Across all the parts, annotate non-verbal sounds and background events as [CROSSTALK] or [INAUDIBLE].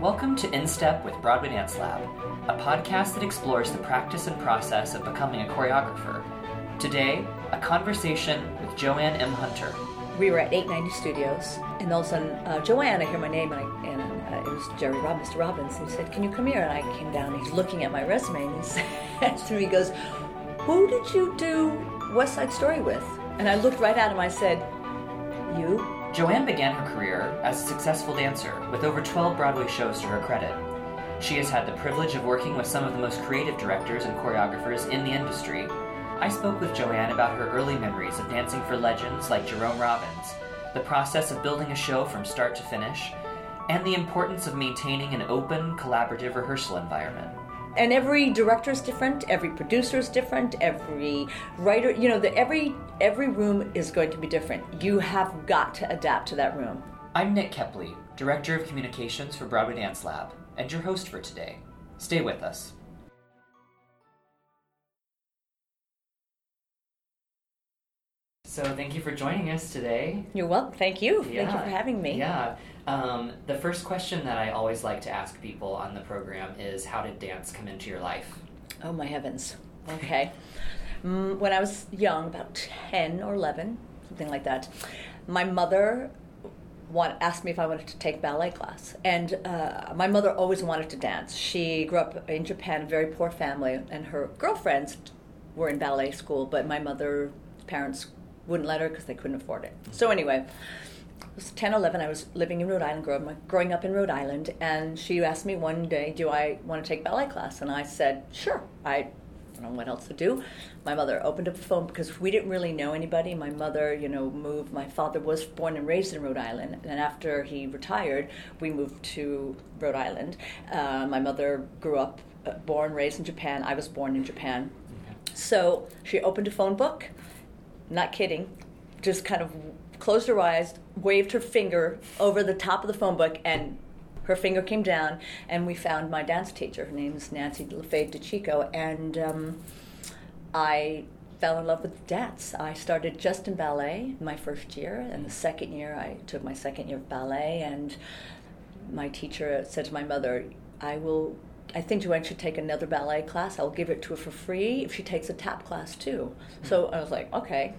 Welcome to In Step with Broadway Dance Lab, a podcast that explores the practice and process of becoming a choreographer. Today, a conversation with JoAnn M. Hunter. We were at 890 Studios, and all of a sudden, uh, Joanne, I hear my name, and, I, and uh, it was Jerry Rob, Mr. Robbins. And he said, Can you come here? And I came down, and he's looking at my resume, and he [LAUGHS] says to me, he goes, Who did you do West Side Story with? And I looked right at him, I said, You? JoAnn began her career as a successful dancer with over 12 Broadway shows to her credit. She has had the privilege of working with some of the most creative directors and choreographers in the industry. I spoke with JoAnn about her early memories of dancing for legends like Jerome Robbins, the process of building a show from start to finish, and the importance of maintaining an open, collaborative rehearsal environment. and every director is different every producer is different every writer you know the, every every room is going to be different you have got to adapt to that room I'm Nick Kepley, Director of Communications for Broadway Dance Lab, and your host for today. Stay with us. So, thank you for joining us today. you're welcome thank you thank you for having me Yeah. Um, the first question that I always like to ask people on the program is How did dance come into your life? oh my heavens [LAUGHS] okay when i was young about 10 or 11 something like that my mother want, asked me if I wanted to take ballet class. And uh, my mother always wanted to dance. She grew up in Japan, a very poor family, and her girlfriends were in ballet school, but my mother's parents wouldn't let her because they couldn't afford it. So, anyway, I was 10, 11. I was living in Rhode Island, growing, growing up in Rhode Island, and she asked me one day, Do I want to take ballet class? And I said, Sure. I don't know what else to do. My mother opened up the phone because we didn't really know anybody. My mother, you know, moved. My father was born and raised in Rhode Island, and after he retired, we moved to Rhode Island. Uh, my mother grew up, uh, born, raised in Japan. I was born in Japan. So she opened a phone book, not kidding, just kind of closed her eyes, waved her finger over the top of the phone book, and her finger came down, and we found my dance teacher. Her name is Nancy LaFave DeChico, and um, I fell in love with dance. I started just in ballet my first year, and the second year I took my second year of ballet, and my teacher said to my mother, I will. I think JoAnn should take another ballet class. I'll give it to her for free if she takes a tap class too. So I was like, okay.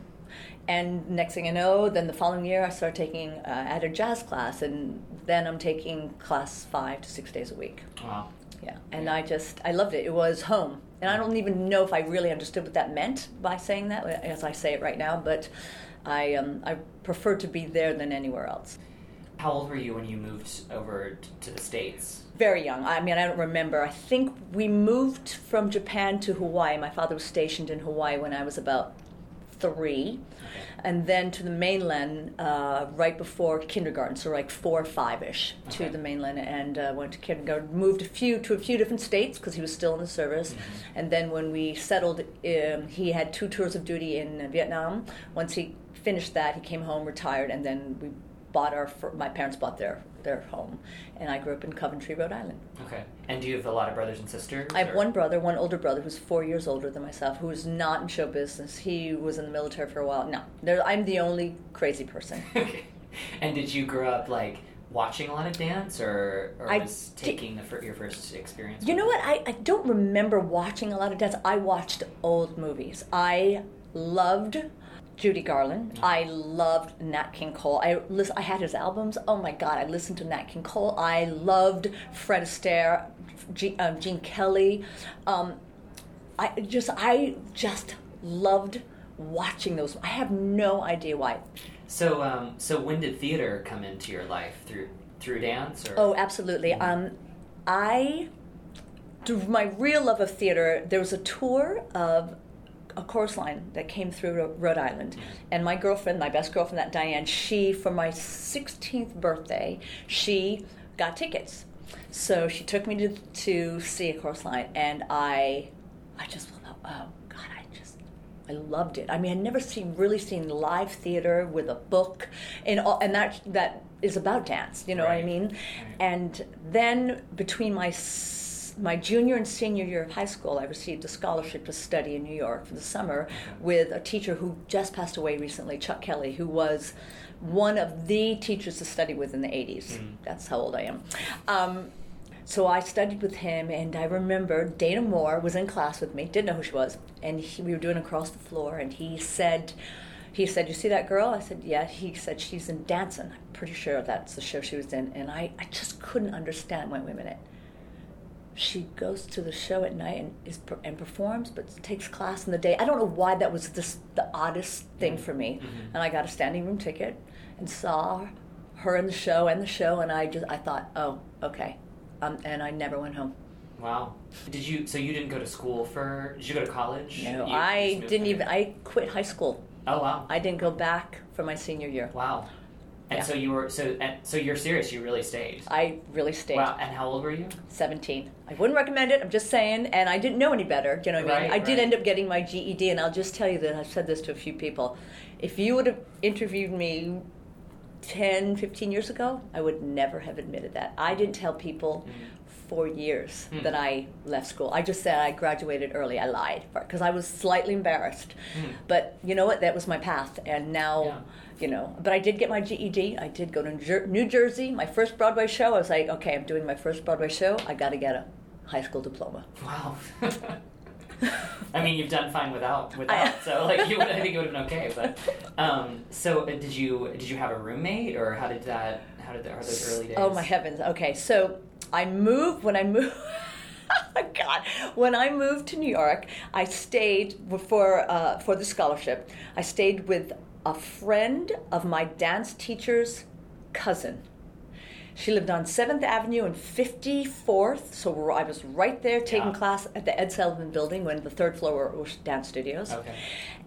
And next thing I know, then the following year I start taking uh, at a jazz class, and then I'm taking class five to six days a week. Wow. Yeah, and I just I loved it. It was home, and I don't even know if I really understood what that meant by saying that, as I say it right now. But I um, I prefer to be there than anywhere else. How old were you when you moved over to the States? Very young. I mean, I don't remember. I think we moved from Japan to Hawaii. My father was stationed in Hawaii when I was about three, and then to the mainland uh, right before kindergarten, so like four or five ish to the mainland, and uh, went to kindergarten. Moved a few to a few different states because he was still in the service, Mm-hmm. and then when we settled, um, he had two tours of duty in Vietnam. Once he finished that, he came home, retired, and then we bought our. My parents bought their their home, and I grew up in Coventry, Rhode Island. Okay. And do you have a lot of brothers and sisters? I have or- one brother, one older brother who's four years older than myself, who is not in show business. He was in the military for a while. No, there, I'm the only crazy person. [LAUGHS] okay. And did you grow up like watching a lot of dance, or or I was did- taking the your first experience? You know what? I, I don't remember watching a lot of dance. I watched old movies. I loved Judy Garland. I loved Nat King Cole. I lis- I had his albums. Oh my God! I listened to Nat King Cole. I loved Fred Astaire, G- um, Gene Kelly. Um, I just I just loved watching those. I have no idea why. So, um, so when did theater come into your life through through dance? Or Oh, absolutely. Um, I, my real love of theater, there was a tour of a chorus line that came through Rhode Island. Mm-hmm. And my girlfriend, my best girlfriend, that Diane, she, for my 16th birthday, she got tickets. So she took me to, to see a chorus line, and I, I just thought, oh God, I just I loved it. I mean, I'd never seen really seen live theater with a book, and all, and that that is about dance. You know what I mean? Right. And then between my my junior and senior year of high school, I received a scholarship to study in New York for the summer with a teacher who just passed away recently, Chuck Kelly, who was one of the teachers to study with in the 80s. That's how old I am. Um, so I studied with him, and I remember Dana Moore was in class with me. Didn't know who she was, and he, we were doing across the floor, and he said, he said, "You see that girl?" I said, "Yeah." He said, "She's in Dancin'." I'm pretty sure that's the show she was in, and I, I just couldn't understand. Wait, wait a minute. She goes to the show at night and is and performs, but takes class in the day. I don't know why that was this the oddest thing for me, Mhm. and I got a standing room ticket and saw her in the show and the show, and I just I thought, oh, okay, um, and I never went home. Wow. Did you? So you didn't go to school for? Did you go to college? No, You I didn't even. I quit high school. Oh wow. I didn't go back for my senior year. Wow. And Yeah. so you were so and so you're serious. You really stayed. I really stayed. Wow. And how old were you? 17. I wouldn't recommend it. I'm just saying, and I didn't know any better. You know what I mean? Right, I did right. end up getting my GED, and I'll just tell you that I've said this to a few people. If you would have interviewed me 10, 15 years ago, I would never have admitted that. I didn't tell people mm. For years Mm. that I left school. I just said I graduated early. I lied because I was slightly embarrassed. Mm. But you know what? That was my path, and now. Yeah. You know, but I did get my GED. I did go to Jer- New Jersey. My first Broadway show. I was like, okay, I'm doing my first Broadway show. I got to get a high school diploma. Wow. [LAUGHS] I mean, you've done fine without [LAUGHS] without. so [LAUGHS] like, you I think it would have been okay. But um, so uh, did you? Did you have a roommate, or how did that? How did the, are those early days? Oh my heavens. Okay, so I moved when I moved. [LAUGHS] Oh God, when I moved to New York, I stayed for uh, for the scholarship. I stayed with a friend of my dance teacher's cousin. She lived on Seventh Avenue and Fifty Fourth, so I was right there taking Yeah. class at the Ed Sullivan Building when the third floor was dance studios. Okay.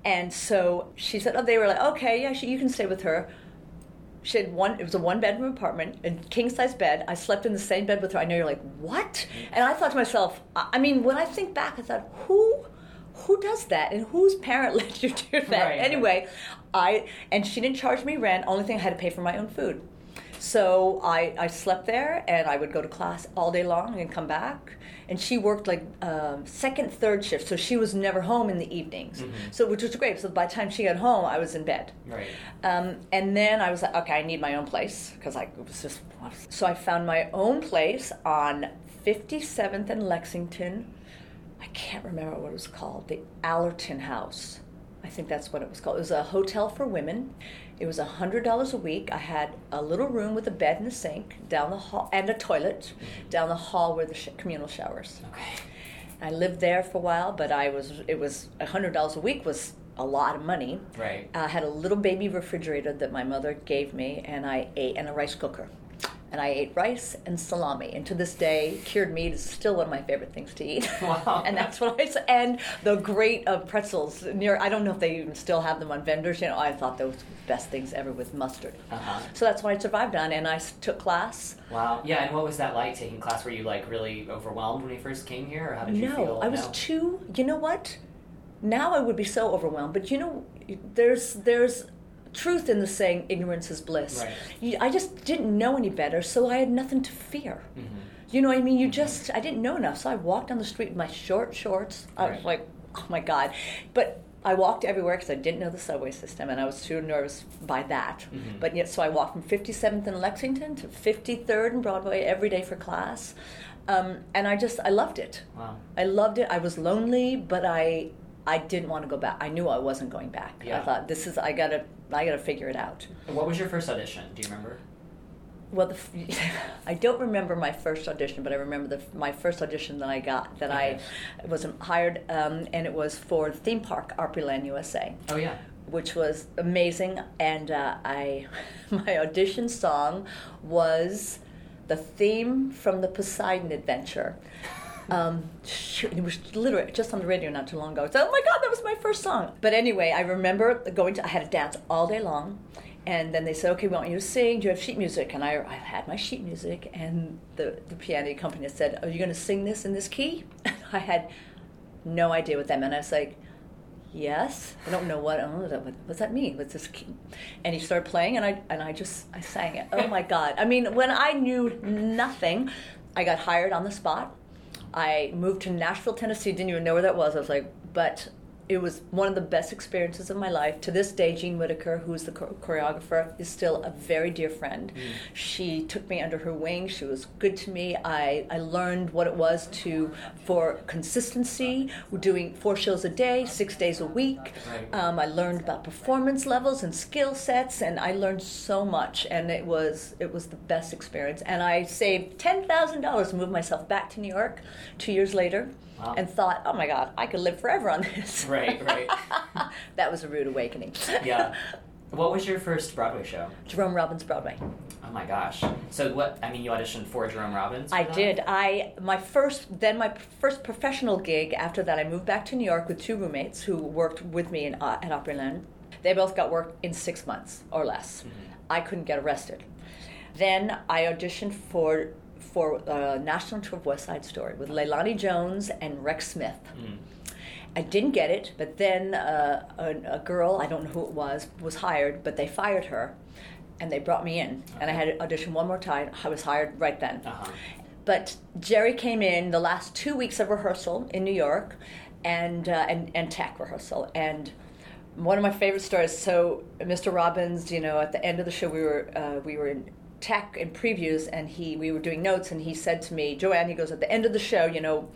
And so she said, "Oh, they were like, okay, yeah, she, you can stay with her." She had one. It was a one bedroom apartment, a king size bed. I slept in the same bed with her. I know you're like, what? Mm. And I thought to myself, I I mean, when I think back, I thought, who, who does that, and whose parent [LAUGHS] let you do that? Right. Anyway, I and she didn't charge me rent. Only thing I had to pay for my own food. So I, I slept there and I would go to class all day long and come back. And she worked like um, second, third shift, so she was never home in the evenings. Mhm. So which was great. So by the time she got home, I was in bed. Right. Um, and then I was like, okay, I need my own place because I it was just. So I found my own place on 57th and Lexington. I can't remember what it was called. The Allerton House. I think that's what it was called. It was a hotel for women. It was hundred dollars a week. I had a little room with a bed and a sink down the hall and a toilet down the hall where the sh- communal showers. Okay. I lived there for a while, but I was it was hundred dollars a week was a lot of money. Right. I had a little baby refrigerator that my mother gave me, and I ate, and a rice cooker. And I ate rice and salami. And to this day, cured meat is still one of my favorite things to eat. Wow. [LAUGHS] and that's what I said. and the great uh, pretzels near. I don't know if they even still have them on vendors. You know, I thought those were the best things ever with mustard. Uh-huh. So that's what I survived on. And I took class. Wow. Yeah. And what was that like taking class? Were you like really overwhelmed when you first came here, or how did you no, feel? I was No? too. You know what? Now I would be so overwhelmed. But you know, there's there's truth in the saying ignorance is bliss. Right. I just didn't know any better, so I had nothing to fear. Mhm. You know what I mean? You just I didn't know enough, so I walked down the street in my short shorts. I was like, oh my god, but. I walked everywhere because I didn't know the subway system, and I was too nervous by that. Mhm. But yet, so I walked from 57th in Lexington to 53rd in Broadway every day for class, um, and I just I loved it. Wow. I loved it. I was lonely, but I I didn't want to go back. I knew I wasn't going back. Yeah. I thought this is I gotta I gotta figure it out. What was your first audition? Do you remember? Well, the, f- [LAUGHS] I don't remember my first audition, but I remember the, my first audition that I got that Okay. I was hired, um, and it was for the theme park Opryland USA, Oh yeah. which was amazing. And uh, I [LAUGHS] my audition song was the theme from the Poseidon Adventure. Um, shoot, it was literally just on the radio not too long ago. So, oh my God, that was my first song. But anyway, I remember going to, I had to dance all day long. And then they said, okay, we want you to sing. Do you have sheet music? And I, I had my sheet music. And the, the piano company said, are you going to sing this in this key? And [LAUGHS] I had no idea what that meant. I was like, yes. I don't know what, I don't know what, what does that mean? What's this key? And he started playing, and I, and I just, I sang it. Oh my [LAUGHS] God. I mean, when I knew nothing, I got hired on the spot. I moved to Nashville, Tennessee. Didn't even know where that was. I was like, but it was one of the best experiences of my life. To this day, Jean Whitaker, who's the choreographer, is still a very dear friend. Mm. She took me under her wing. She was good to me. I, I learned what it was to for consistency. We're doing four shows a day, six days a week. Um, I learned about performance levels and skill sets, and I learned so much. And it was it was the best experience. And I saved ten thousand dollars to move myself back to New York two years later wow. and thought, oh my God, I could live forever on this. [LAUGHS] Right, right. [LAUGHS] that was a rude awakening. yeah. [LAUGHS] What was your first Broadway show? Jerome Robbins Broadway. Oh my gosh! So what? I mean, you auditioned for Jerome Robbins. For I that? did. I my first then my first professional gig. After that, I moved back to New York with two roommates who worked with me in, uh, at Opryland. They both got work in six months or less. Mm-hmm. I couldn't get arrested. Then I auditioned for for a national tour of West Side Story with Leilani Jones and Rex Smith. Mm. I didn't get it, but then uh, a, a, girl, I don't know who it was, was hired, but they fired her and they brought me in. Okay. And I had to audition one more time. I was hired right then. Uh-huh. But Jerry came in the last two weeks of rehearsal in New York and, uh, and, and tech rehearsal. And one of my favorite stories. So, Mr. Robbins, you know, at the end of the show, we were uh, we were in tech and previews, and he we were doing notes, and he said to me, JoAnn, he goes at the end of the show, you know.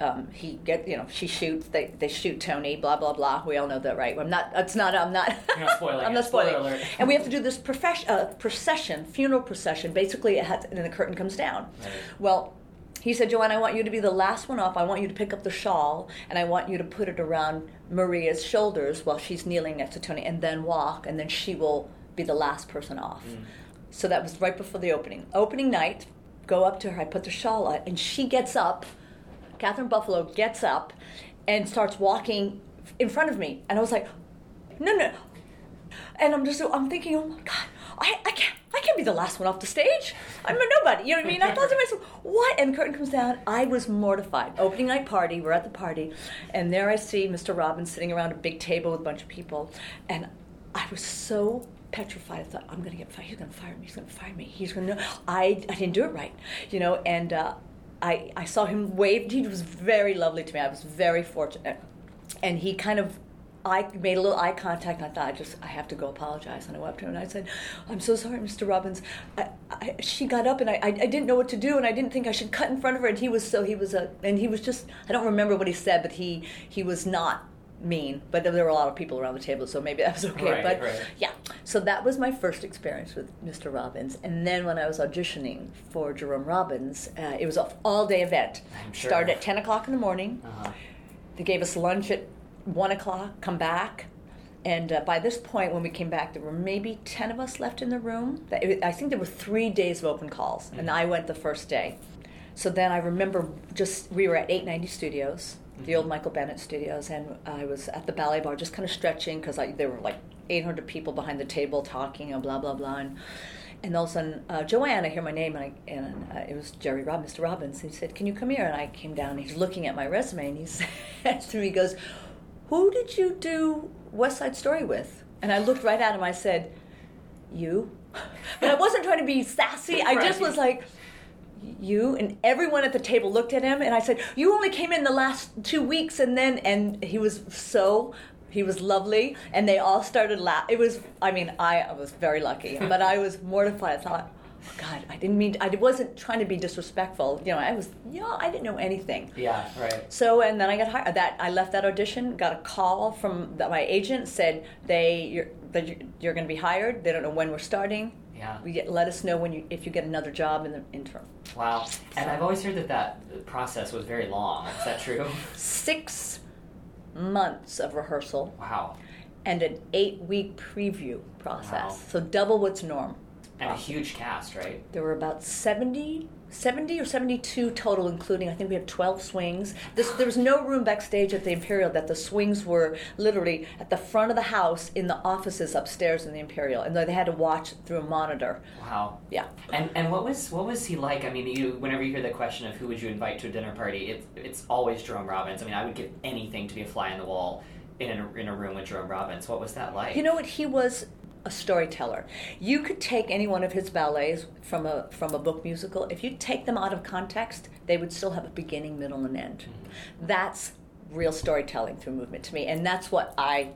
Um, he get you know she shoots they, they shoot Tony blah blah blah. We all know that right? I'm not it's not I'm not, not spoiling [LAUGHS] I'm not spoiling Spoiler and we have to do this profession, uh, procession funeral procession. Basically it has, and then the curtain comes down. Right. well he said JoAnn I want you to be the last one off. I want you to pick up the shawl and I want you to put it around Maria's shoulders while she's kneeling next to Tony and then walk and then she will be the last person off. Mm. So that was right before the opening. Opening night, go up to her, I put the shawl on, and she gets up. Katharine Buffaloe gets up and starts walking in front of me. And I was like, no, no. And I'm just, I'm thinking, oh my God, I, I can't, I can't be the last one off the stage. I'm a nobody. You know what I mean? I thought to myself, what? And curtain comes down. I was mortified. Opening night party. We're at the party, and there I see Mr. Robbins sitting around a big table with a bunch of people, and I was so petrified. I thought, I'm going to get fired. He's going to fire me. He's going to fire me. He's going to know. I, I didn't do it right, you know, and uh, I, I saw him wave. He was very lovely to me. I was very fortunate. And he kind of I made a little eye contact and I thought I just I have to go apologize and I went up to him and I said I'm so sorry Mr. Robbins I, I, she got up and I, I, I didn't know what to do and I didn't think I should cut in front of her and he was so he was a and he was just I don't remember what he said but he he was not mean, but there were a lot of people around the table, so maybe that was okay. Right, but right. yeah, so that was my first experience with Mr. Robbins. And then when I was auditioning for Jerome Robbins, uh, it was an all day event. Sure. Started at 10 o'clock in the morning. Uh-huh. They gave us lunch at 1 o'clock, come back. And uh, by this point, when we came back, there were maybe 10 of us left in the room. I think there were three days of open calls, mm-hmm. and I went the first day. So then I remember just, we were at 890 Studios the old Michael Bennett studios, and I was at the ballet barre just kind of stretching because there were like 800 people behind the table talking and blah blah blah. And, and all of a sudden, uh, JoAnn, I hear my name, and, I, and uh, it was Jerry Rob, Mr. Robbins. And he said, "Can you come here?" And I came down. And he's looking at my resume, and he [LAUGHS] says to me, "He goes, who did you do West Side Story with?" And I looked right at him. I said, "You." [LAUGHS] But I wasn't trying to be sassy. I just was like you and everyone at the table looked at him and i said you only came in the last two weeks and then and he was so he was lovely and they all started laughing it was i mean i was very lucky [LAUGHS] but i was mortified i thought oh god i didn't mean i wasn't trying to be disrespectful you know i was yeah i didn't know anything. Yeah right. So and then i got hired that i left that audition got a call from the, my agent said they you're, you're going to be hired they don't know when we're starting yeah. We get, let us know when you if you get another job in the interim. Wow. And I've always heard that that process was very long. Is that true? Six months of rehearsal. Wow. And an eight week preview process. Wow. So double what's norm. And a huge cast, right? There were about 70 70 or 72 total, including I think we had 12 swings. This, there was no room backstage at the Imperial that the swings were literally at the front of the house in the offices upstairs in the Imperial, and they had to watch through a monitor. Wow. Yeah. And and what was what was he like? I mean, you whenever you hear the question of who would you invite to a dinner party, it, it's always Jerome Robbins. I mean, I would give anything to be a fly on the wall in a, in a room with Jerome Robbins. What was that like? You know what? He was a storyteller. You could take any one of his ballets from a from a book musical. If you take them out of context, they would still have a beginning, middle, and end. Mm-hmm. That's real storytelling through movement to me, and that's what I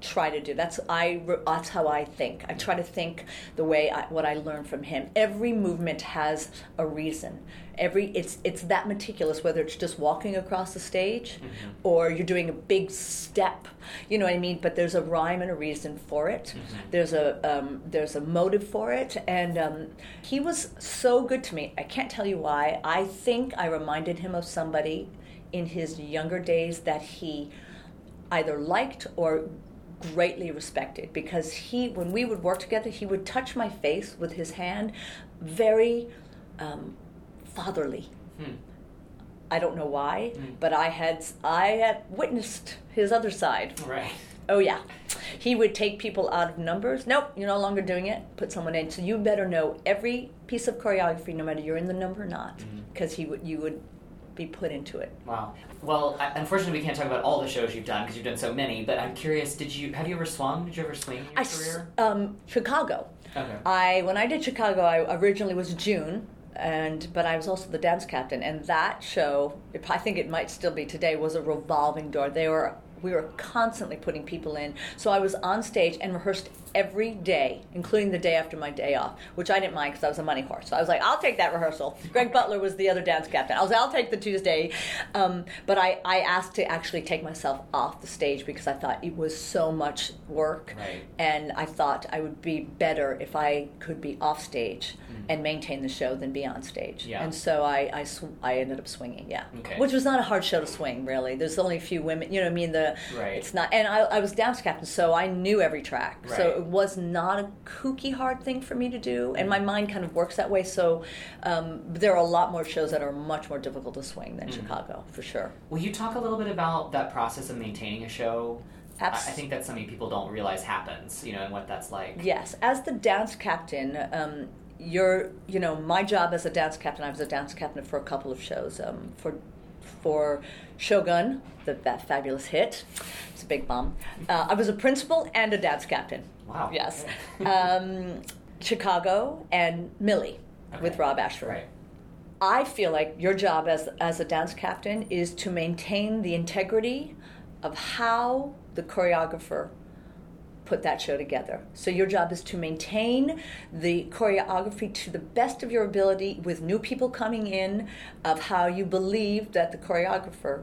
try to do. That's I. That's how I think. I try to think the way I, what I learned from him. Every movement has a reason. Every it's it's that meticulous. Whether it's just walking across the stage, mm-hmm. or you're doing a big step. You know what I mean. But there's a rhyme and a reason for it. Mm-hmm. There's a um, there's a motive for it, and um, he was so good to me. I can't tell you why. I think I reminded him of somebody in his younger days that he either liked or greatly respected because he, when we would work together, he would touch my face with his hand, very um, fatherly. Hmm. I don't know why, hmm. but I had I had witnessed his other side. Right. Oh yeah, he would take people out of numbers. Nope, you're no longer doing it. Put someone in. So you better know every piece of choreography, no matter you're in the number or not, because mm-hmm. he would you would be put into it. Wow. Well, I, unfortunately, we can't talk about all the shows you've done because you've done so many. But I'm curious. Did you have you ever swung? Did you ever swing in your I, career? Um, Chicago. Okay. I when I did Chicago, I originally was June, and but I was also the dance captain, and that show, I think it might still be today, was a revolving door. They were we were constantly putting people in. So I was on stage and rehearsed every day, including the day after my day off, which I didn't mind because I was a money horse. So I was like, I'll take that rehearsal. Greg Butler was the other dance captain. I was like, I'll take the Tuesday. Um, but I, I asked to actually take myself off the stage because I thought it was so much work. Right. And I thought I would be better if I could be off stage mm-hmm. and maintain the show than be on stage. Yeah. And so I, I, sw- I ended up swinging, yeah. Okay. Which was not a hard show to swing, really. There's only a few women, you know I mean? The, right. It's not, and I, I was dance captain, so I knew every track. Right. So it was not a kooky hard thing for me to do, and my mind kind of works that way. So um, there are a lot more shows that are much more difficult to swing than mm-hmm. Chicago, for sure. Will you talk a little bit about that process of maintaining a show? Abs- I think that's something people don't realize happens, you know, and what that's like. Yes, as the dance captain, um, you're, you know, my job as a dance captain. I was a dance captain for a couple of shows. Um, for for Shogun, the, that fabulous hit. It's a big bomb. Uh, I was a principal and a dance captain. Wow. Yes. [LAUGHS] um, Chicago and Millie okay. with Rob Ashford. Right. I feel like your job as as a dance captain is to maintain the integrity of how the choreographer put that show together. So your job is to maintain the choreography to the best of your ability with new people coming in of how you believe that the choreographer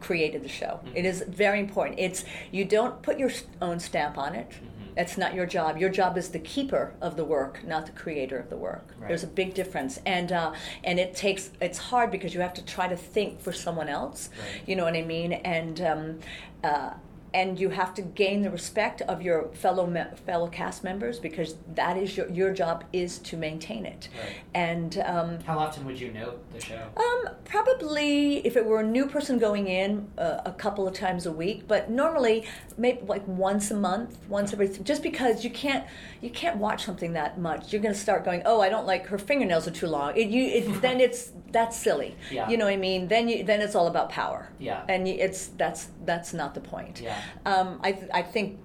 created the show. Mm-hmm. It is very important. It's you don't put your own stamp on it. Mm-hmm. That's not your job. Your job is the keeper of the work, not the creator of the work. Right. There's a big difference, and uh, and it takes it's hard because you have to try to think for someone else. Right. You know what I mean? And um, uh, and you have to gain the respect of your fellow me- fellow cast members because that is your your job is to maintain it. Right. And um, how often would you note the show? Um, probably if it were a new person going in, uh, a couple of times a week. But normally, maybe like once a month, once every. Th- just because you can't you can't watch something that much, you're going to start going, oh, I don't like her fingernails are too long. It, you it, then [LAUGHS] it's that's silly. Yeah. You know what I mean? Then you then it's all about power. Yeah. And you, it's that's that's not the point. Yeah. Um, I I think.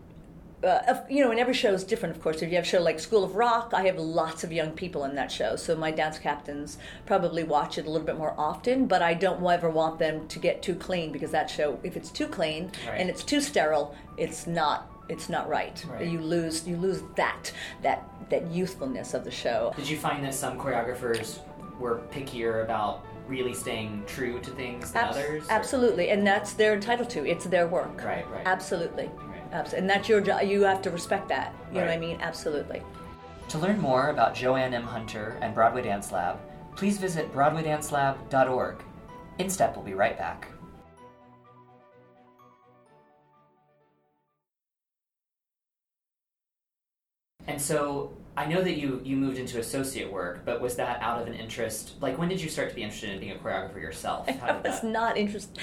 Uh, you know, and every show is different, of course. If you have a show like School of Rock, I have lots of young people in that show, so my dance captains probably watch it a little bit more often. But I don't ever want them to get too clean because that show, if it's too clean right. and it's too sterile, it's not it's not right. right. You lose you lose that that that youthfulness of the show. Did you find that some choreographers were pickier about really staying true to things than Abs- others? Absolutely, and that's they're entitled to. It's their work. Right, right. Absolutely. Right. Absolutely. And that's your job. You have to respect that. You right. know what I mean? Absolutely. To learn more about JoAnn M. Hunter and Broadway Dance Lab, please visit BroadwayDanceLab.org. InStep will be right back. And so I know that you you moved into associate work, but was that out of an interest? Like, when did you start to be interested in being a choreographer yourself? [LAUGHS] I was that... not interested.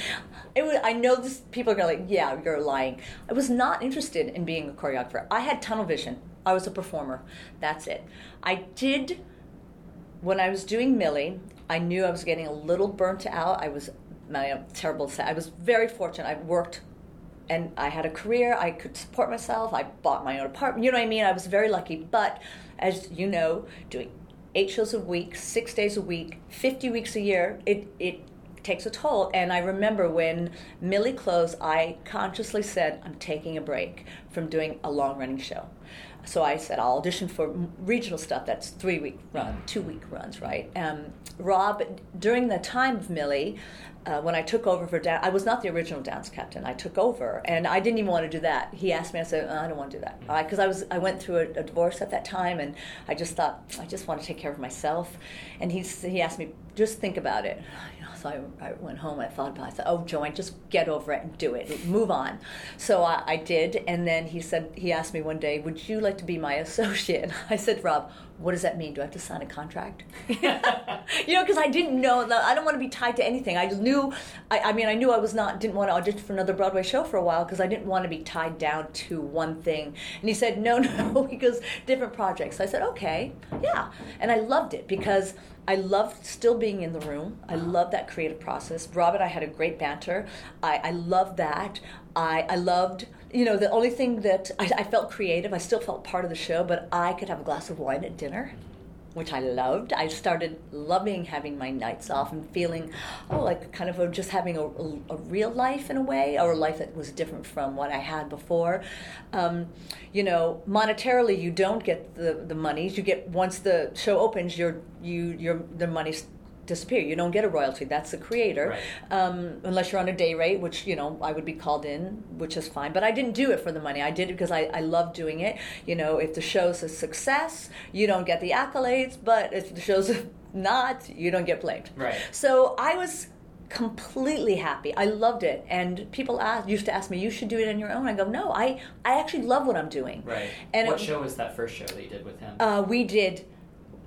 It was. I know this. People are gonna like, yeah, you're lying. I was not interested in being a choreographer. I had tunnel vision. I was a performer. That's it. I did when I was doing Millie. I knew I was getting a little burnt out. I was my terrible. I was very fortunate. I worked and I had a career. I could support myself. I bought my own apartment. You know what I mean? I was very lucky. But as you know, doing eight shows a week, six days a week, fifty weeks a year, it it takes a toll. And I remember when Millie closed, I consciously said, I'm taking a break from doing a long running show. So I said, I'll audition for regional stuff that's three week run, two week runs, right? Um, Rob, during the time of Millie, uh, when I took over for dance, I was not the original dance captain. I took over, and I didn't even want to do that. He asked me, I said, oh, I don't want to do that, because I was I went through a, a, divorce at that time, and I just thought I just want to take care of myself. And he he asked me, just think about it. So I, I went home. I thought about. it. I said, "Oh, JoAnn, just get over it and do it. Move on." So I, I did, and then he said he asked me one day, "Would you like to be my [LAUGHS] associate?" And I said, "Rob, what does that mean? Do I have to sign a contract?" [LAUGHS] you know, because I didn't know. I don't want to be tied to anything. I knew. I, I mean, I knew I was not didn't want to audition for another Broadway show for a while because I didn't want to be tied down to one thing. And he said, "No, [LAUGHS] no," goes, "Different projects." So I said, "Okay, yeah," and I loved it because I loved still being in the room. I uh-huh. loved that creative process. Rob and I had a great banter. I, I loved that. I, I loved, you know, the only thing that I, I felt creative, I still felt part of the show, but I could have a glass of wine at dinner which I loved. I started loving having my nights off and feeling, oh, like kind of just having a, a, real life in a way, or a life that was different from what I had before. Um, you know, monetarily, you don't get the the monies. You get once the show opens, your you your the money's disappear. You don't get a royalty. That's the creator, right. um, unless you're on a day rate, which you know I would be called in, which is fine. But I didn't do it for the money. I did it because I, I love doing it. You know, if the show's a success, you don't get the accolades. But if the show's [LAUGHS] not, you don't get blamed. Right. So I was completely happy. I loved it, and people asked, used to ask me, "You should do it on your own." I go, "No, I I actually love what I'm doing." Right. And what it, show was that first show that you did with him? Uh, we did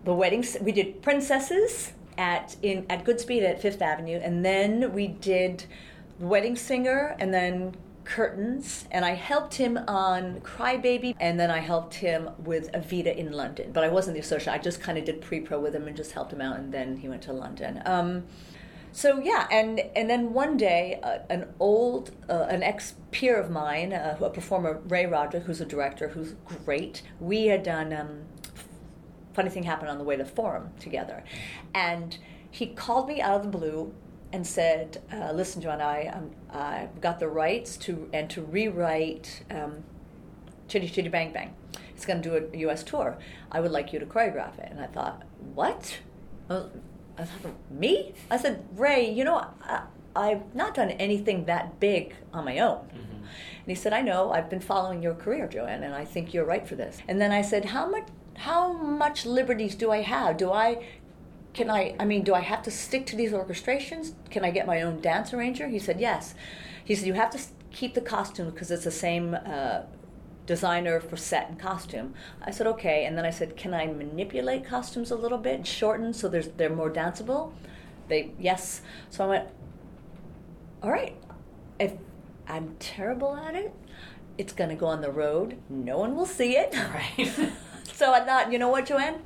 the weddings. We did princesses at in at Goodspeed at Fifth Avenue, and then we did Wedding Singer, and then curtains and I helped him on Crybaby and then I helped him with Evita in London. But I wasn't the associate I just kind of did pre-pro with him and just helped him out and then he went to London. Um, so yeah and and then one day uh, an old uh, an ex peer of mine uh, a performer Ray Roderick who's a director who's great we had done um, funny thing happened on the way to the forum together. And he called me out of the blue and said, uh, "Listen, John, I um, I've got the rights to and to rewrite um, Chitty Chitty Bang Bang. It's going to do a U.S. tour. I would like you to choreograph it." And I thought, "What?" I thought, "Me?" I said, "Ray, you know, I, I've not done anything that big on my own." Mm-hmm. And he said, I know, I've been following your career, JoAnn, and I think you're right for this. And then I said, How much how much liberties do I have? Do I can I I mean do I have to stick to these orchestrations? Can I get my own dance arranger? He said yes. He said you have to keep the costume because it's the same uh, designer for set and costume. I said okay, and then I said can I manipulate costumes a little bit, shorten so there's they're more danceable? They yes. So I went all right. If I'm terrible at it, it's going to go on the road. No one will see it. [LAUGHS] Right. [LAUGHS] so I thought, you know what, JoAnn?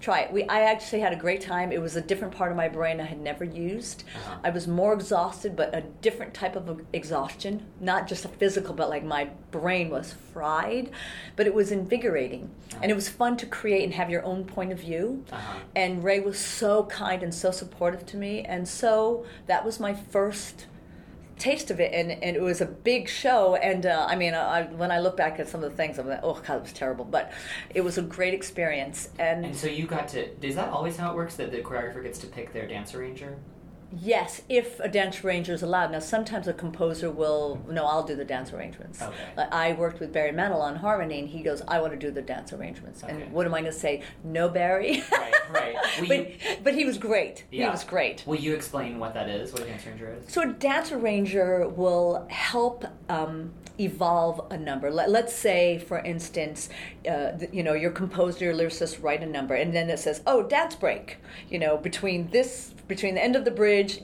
Try it. We, I actually had a great time. It was a different part of my brain I had never used. Uh-huh. I was more exhausted, but a different type of exhaustion. Not just a physical, but like my brain was fried. But it was invigorating. Uh-huh. And it was fun to create and have your own point of view. Uh-huh. And Ray was so kind and so supportive to me. And so that was my first taste of it, and, and it was a big show. And uh, I mean, I, when I look back at some of the things, I'm like, oh god, it was terrible. But it was a great experience. And and so you got to. Is that always how it works? That the choreographer gets to pick their dance arranger? Yes, if a dance arranger is allowed. Now, sometimes a composer will, no, I'll do the dance arrangements. Okay. I worked with Barry Manilow on Harmony, and he goes, I want to do the dance arrangements. Okay. And what am I going to say? No, Barry? Right, right. [LAUGHS] but, you, but he was great. Yeah. He was great. Will you explain what that is, what a dance arranger is? So, a dance arranger will help. Um, evolve a number. Let, us say, for instance, uh, you know, your composer, your lyricist write a number, and then it says, "Oh, dance break." You know, between this, between the end of the bridge,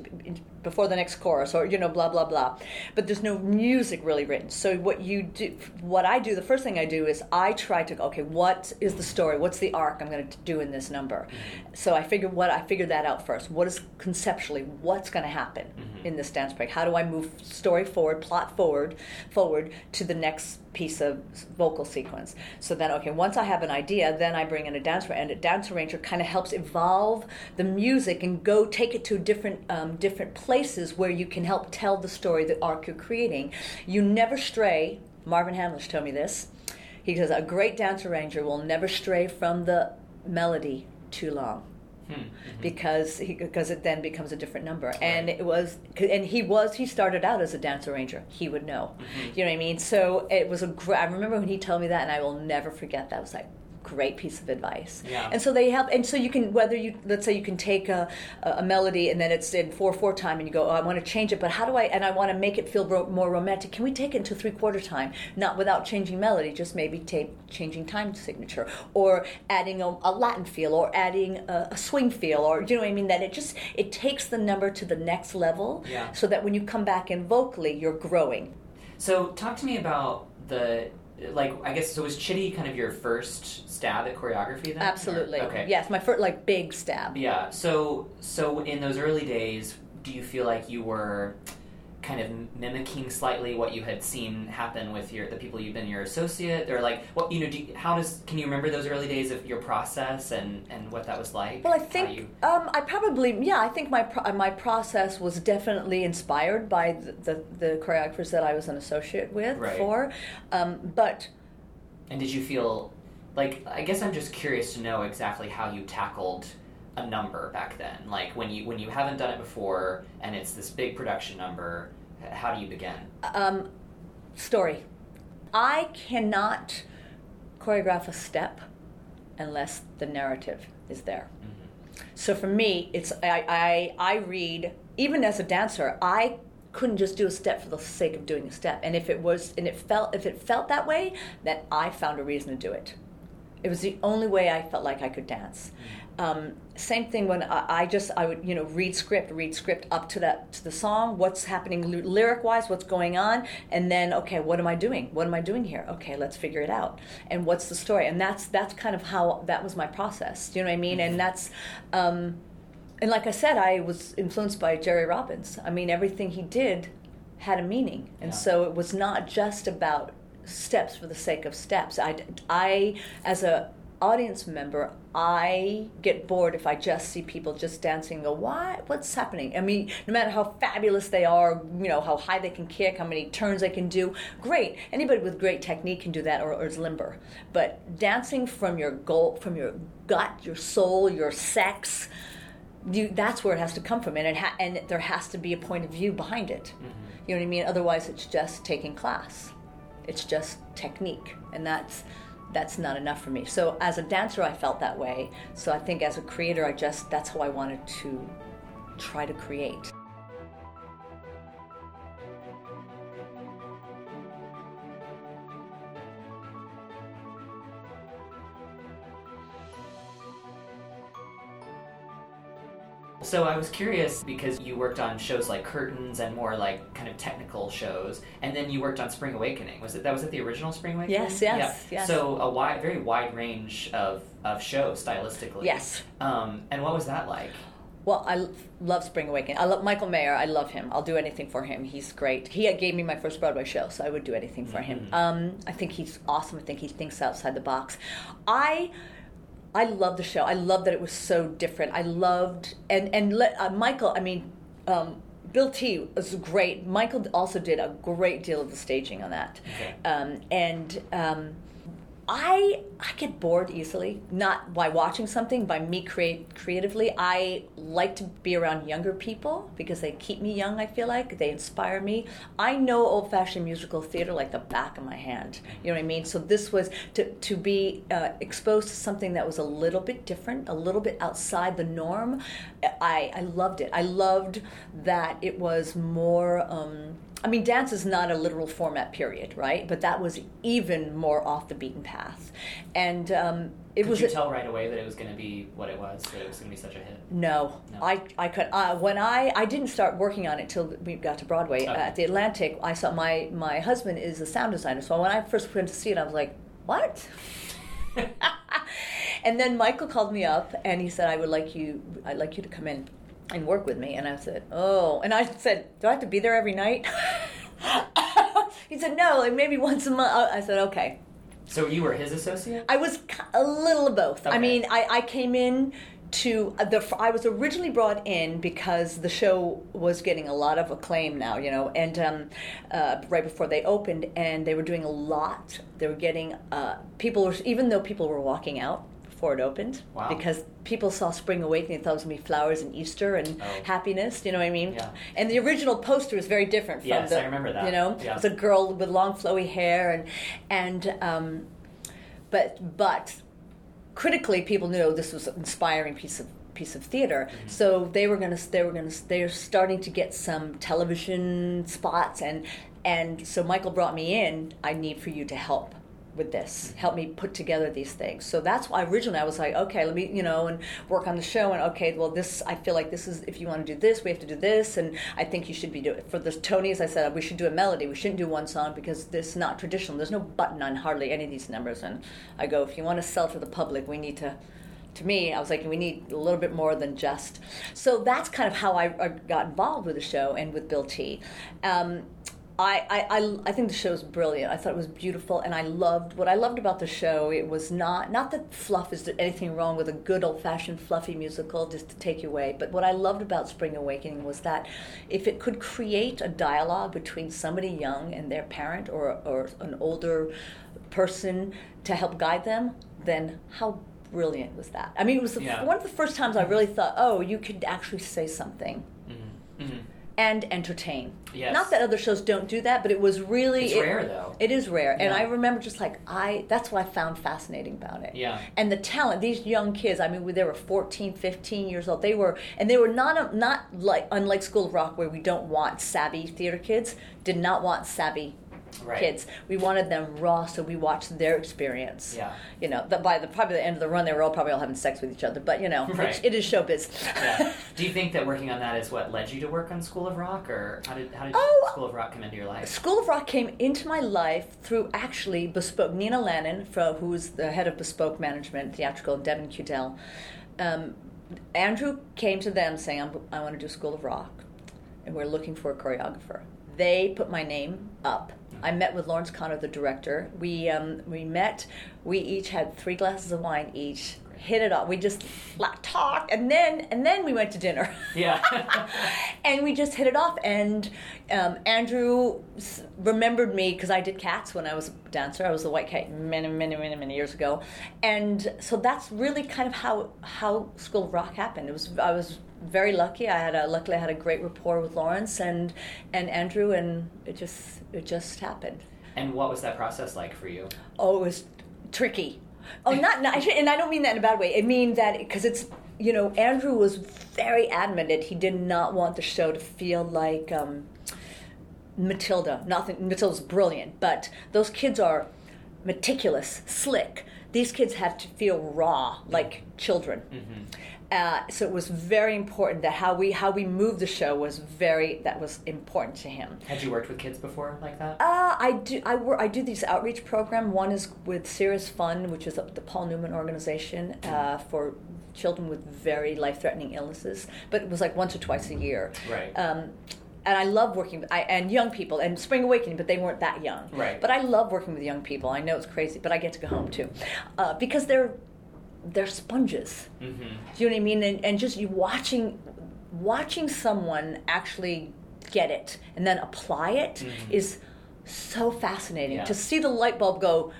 before the next chorus or you know blah blah blah. But there's no music really written. So what you do what i do the first thing i do is i try to okay what is the story? What's the arc i'm going to do in this number? Mm-hmm. so i figure what i figured that out first. What is conceptually what's going to happen? Mm-hmm. In this dance break how do i move story forward plot forward forward to the next piece of vocal sequence. So then, okay, once I have an idea, then I bring in a dancer, and a dance arranger kind of helps evolve the music and go take it to different um, different places where you can help tell the story, the arc you're creating. You never stray. Marvin Hamlisch told me this. He says a great dance arranger will never stray from the melody too long. Hmm, because he, because it then becomes a different number. And it was and he was he started out as a dance arranger he would know. Mm-hmm. you know what i mean? So it was a great i remember when he told me that and i will never forget that. I was like great piece of advice. Yeah. And so they help. And so you can whether you let's say you can take a, a melody and then it's in four four time and you go oh I want to change it but how do I and I want to make it feel more romantic. Can we take it into three quarter time? Not without changing melody, just maybe take changing time signature or adding a, a Latin feel or adding a, a, swing feel or you know what I mean. That it just it takes the number to the next level. Yeah. So that when you come back in vocally, you're growing. So talk to me about the like I guess so was Chitty kind of your first stab at choreography then? Absolutely. Or, okay. Yes, my first like big stab. Yeah. So so in those early days, do you feel like you were kind of mimicking slightly what you had seen happen with your the people you've been your associate? Or like what you know do you, how does can you remember those early days of your process and and what that was like? Well i think you... um, i probably yeah i think my pro- my process was definitely inspired by the, the, the choreographers that i was an associate with right. for. Um, but and did you feel like i guess i'm just curious to know exactly how you tackled a number back then like when you when you haven't done it before and it's this big production number how do you begin? Um, story. I cannot choreograph a step unless the narrative is there. Mm-hmm. So for me, it's I, I I read even as a dancer, I couldn't just do a step for the sake of doing a step. And if it was and it felt if it felt that way, then I found a reason to do it. It was the only way I felt like I could dance. Um, same thing when I, I, just I would you know read script, read script up to that to the song. What's happening lyric wise? What's going on? And then okay, what am I doing? What am I doing here? Okay, let's figure it out. And what's the story? And that's that's kind of how that was my process. Do you know what I mean? And mm-hmm. that's. Um, and like I said, I was influenced by Jerry Robbins. I mean, everything he did had a meaning, and yeah. so it was not just about steps for the sake of steps. I, I as a audience member, I get bored if I just see people just dancing. go, why? What's happening? I mean, no matter how fabulous they are, you know, how high they can kick, how many turns they can do, great. Anybody with great technique can do that, or, or is limber. But dancing from your goal, from your gut, your soul, your sex, you, that's where it has to come from, and it ha- and there has to be a point of view behind it. Mm-hmm. You know what I mean? Otherwise, it's just taking class. It's just technique, and that's that's not enough for me. So as a dancer, I felt that way. So I think as a creator, I just that's how I wanted to try to create. So I was curious because you worked on shows like Curtains and more like kind of technical shows, and then you worked on Spring Awakening. Was it that was it the original Spring Awakening? Yes, yes, yeah. yes. So a wide, very wide range of of shows stylistically. Yes. Um, and what was that like? Well, I love Spring Awakening. I love Michael Mayer. I love him. I'll do anything for him. He's great. He gave me my first Broadway show, so I would do anything for mm-hmm. him. Um, I think he's awesome. I think he thinks outside the box. I I love the show. I love that it was so different. I loved and and let, uh, Michael. I mean, um, Bill T was great. Michael also did a great deal of the staging on that, okay. um, and. Um, I I get bored easily, not by watching something, by me create creatively. I like to be around younger people because they keep me young. I feel like they inspire me. I know old fashioned musical theater like the back of my hand. You know what I mean? So this was to to be uh, exposed to something that was a little bit different, a little bit outside the norm. I I loved it. I loved that it was more. Um, I mean, dance is not a literal format, period, right? But that was even more off the beaten path, and um, it Could was. you a- tell right away that it was going to be what it was? That it was going to be such a hit? No, No. I I could uh, when I I didn't start working on it till we got to Broadway Okay. at the Atlantic. I saw my my husband is a sound designer, so when I first went to see it, I was like, what? [LAUGHS] [LAUGHS] and then Michael called me up and he said, I would like you I'd like you to come in and work with me. And I said, oh, and I said, do I have to be there every night? [LAUGHS] he said, no, like maybe once a month. I said, okay. So you were his associate? I was a little of both. I mean, I, I came in to uh, the. I was originally brought in because the show was getting a lot of acclaim now, you know, and um, uh, right before they opened, and they were doing a lot. They were getting uh, people, were, even though people were walking out before it opened, Wow. because people saw Spring Awakening, thought it was gonna be flowers and Easter and Oh. happiness. You know what I mean? Yeah. And the original poster was very different from Yes, the. I remember that. You know, Yeah. it's a girl with long flowy hair and and. Um, but but critically people knew this was an inspiring piece of piece of theater Mm-hmm. so they were going to they were going to they're starting to get some television spots and and so michael brought me in i need for you to help with this. Help me put together these things. So that's why originally i was like okay let me you know and work on the show and okay well this i feel like this is if you want to do this we have to do this and i think you should be doing for the tonys i said we should do a melody. We shouldn't do one song because this is not traditional. There's no button on hardly any of these numbers. And i go if you want to sell to the public we need to to me, I was like, we need a little bit more than just. So that's kind of how I, I got involved with the show and with Bill T. Um, I, I, I, I think the show is brilliant. I thought it was beautiful, and I loved what I loved about the show. It was not not that fluff is there anything wrong with a good old fashioned fluffy musical just to take you away. But what I loved about Spring Awakening was that if it could create a dialogue between somebody young and their parent or or an older person to help guide them, then how brilliant was that? I mean, it was the, Yeah. one of the first times I really thought, oh, you could actually say something Mm-hmm. Mm-hmm. And entertain. Yes. Not that other shows don't do that, but it was really It's it- rare, though. It is rare, and I remember just like I that's what I found fascinating about it. Yeah. And the talent, these young kids, I mean, they were 14, 15 years old. They were and they were not um, not like unlike School of Rock where we don't want savvy theater kids, did not want savvy Right. kids. We wanted them raw, so we watched their experience. Yeah. You know, that by the probably the end of the run, they were all probably all having sex with each other. But you know, Right. it is showbiz. Yeah. [LAUGHS] Do you think that working on that is what led you to work on School of Rock, or how did how did Oh, School of Rock come into your life? School of Rock came into my life through actually Bespoke. Nina Lannan, from, who's the head of Bespoke Management Theatrical, and Devin Keudell. Um, Andrew came to them saying, I'm, I want to do School of Rock, and we're looking for a choreographer. They put my name up. I met with Laurence Connor, the director. We um, we met. We each had three glasses of wine each. Hit it off. We just like, talked, and then and then we went to dinner. Yeah. [LAUGHS] and we just hit it off. And um, Andrew s- remembered me because I did Cats when I was a dancer. I was the White Cat many, many, many, many years ago, and so that's really kind of how how School of Rock happened. It was I was very lucky. I had a luckily I had a great rapport with Laurence and and Andrew, and it just it just happened. and what was that process like for you? Oh, it was tricky. Oh, not, not and I don't mean that in a bad way. I mean that because it's you know Andrew was very adamant that he did not want the show to feel like um, Matilda. Nothing. Matilda's brilliant, but those kids are meticulous, slick. These kids have to feel raw, like children. Mm-hmm. Uh, so it was very important that how we how we moved the show was very that was important to him. Had you worked with kids before like that? Uh, I do. I work. I do these outreach program. One is with SeriousFun, which is the Paul Newman organization uh, for children with very life-threatening illnesses. But it was like once or twice a year. Right. Um, and I love working with I, and young people and Spring Awakening, but they weren't that young. Right. But I love working with young people. I know it's crazy, but I get to go home too, uh, because they're they're sponges. mm-hmm. Do you know what I mean? And, and just you watching watching someone actually get it and then apply it is Mhm. so fascinating. Yeah. To see the light bulb go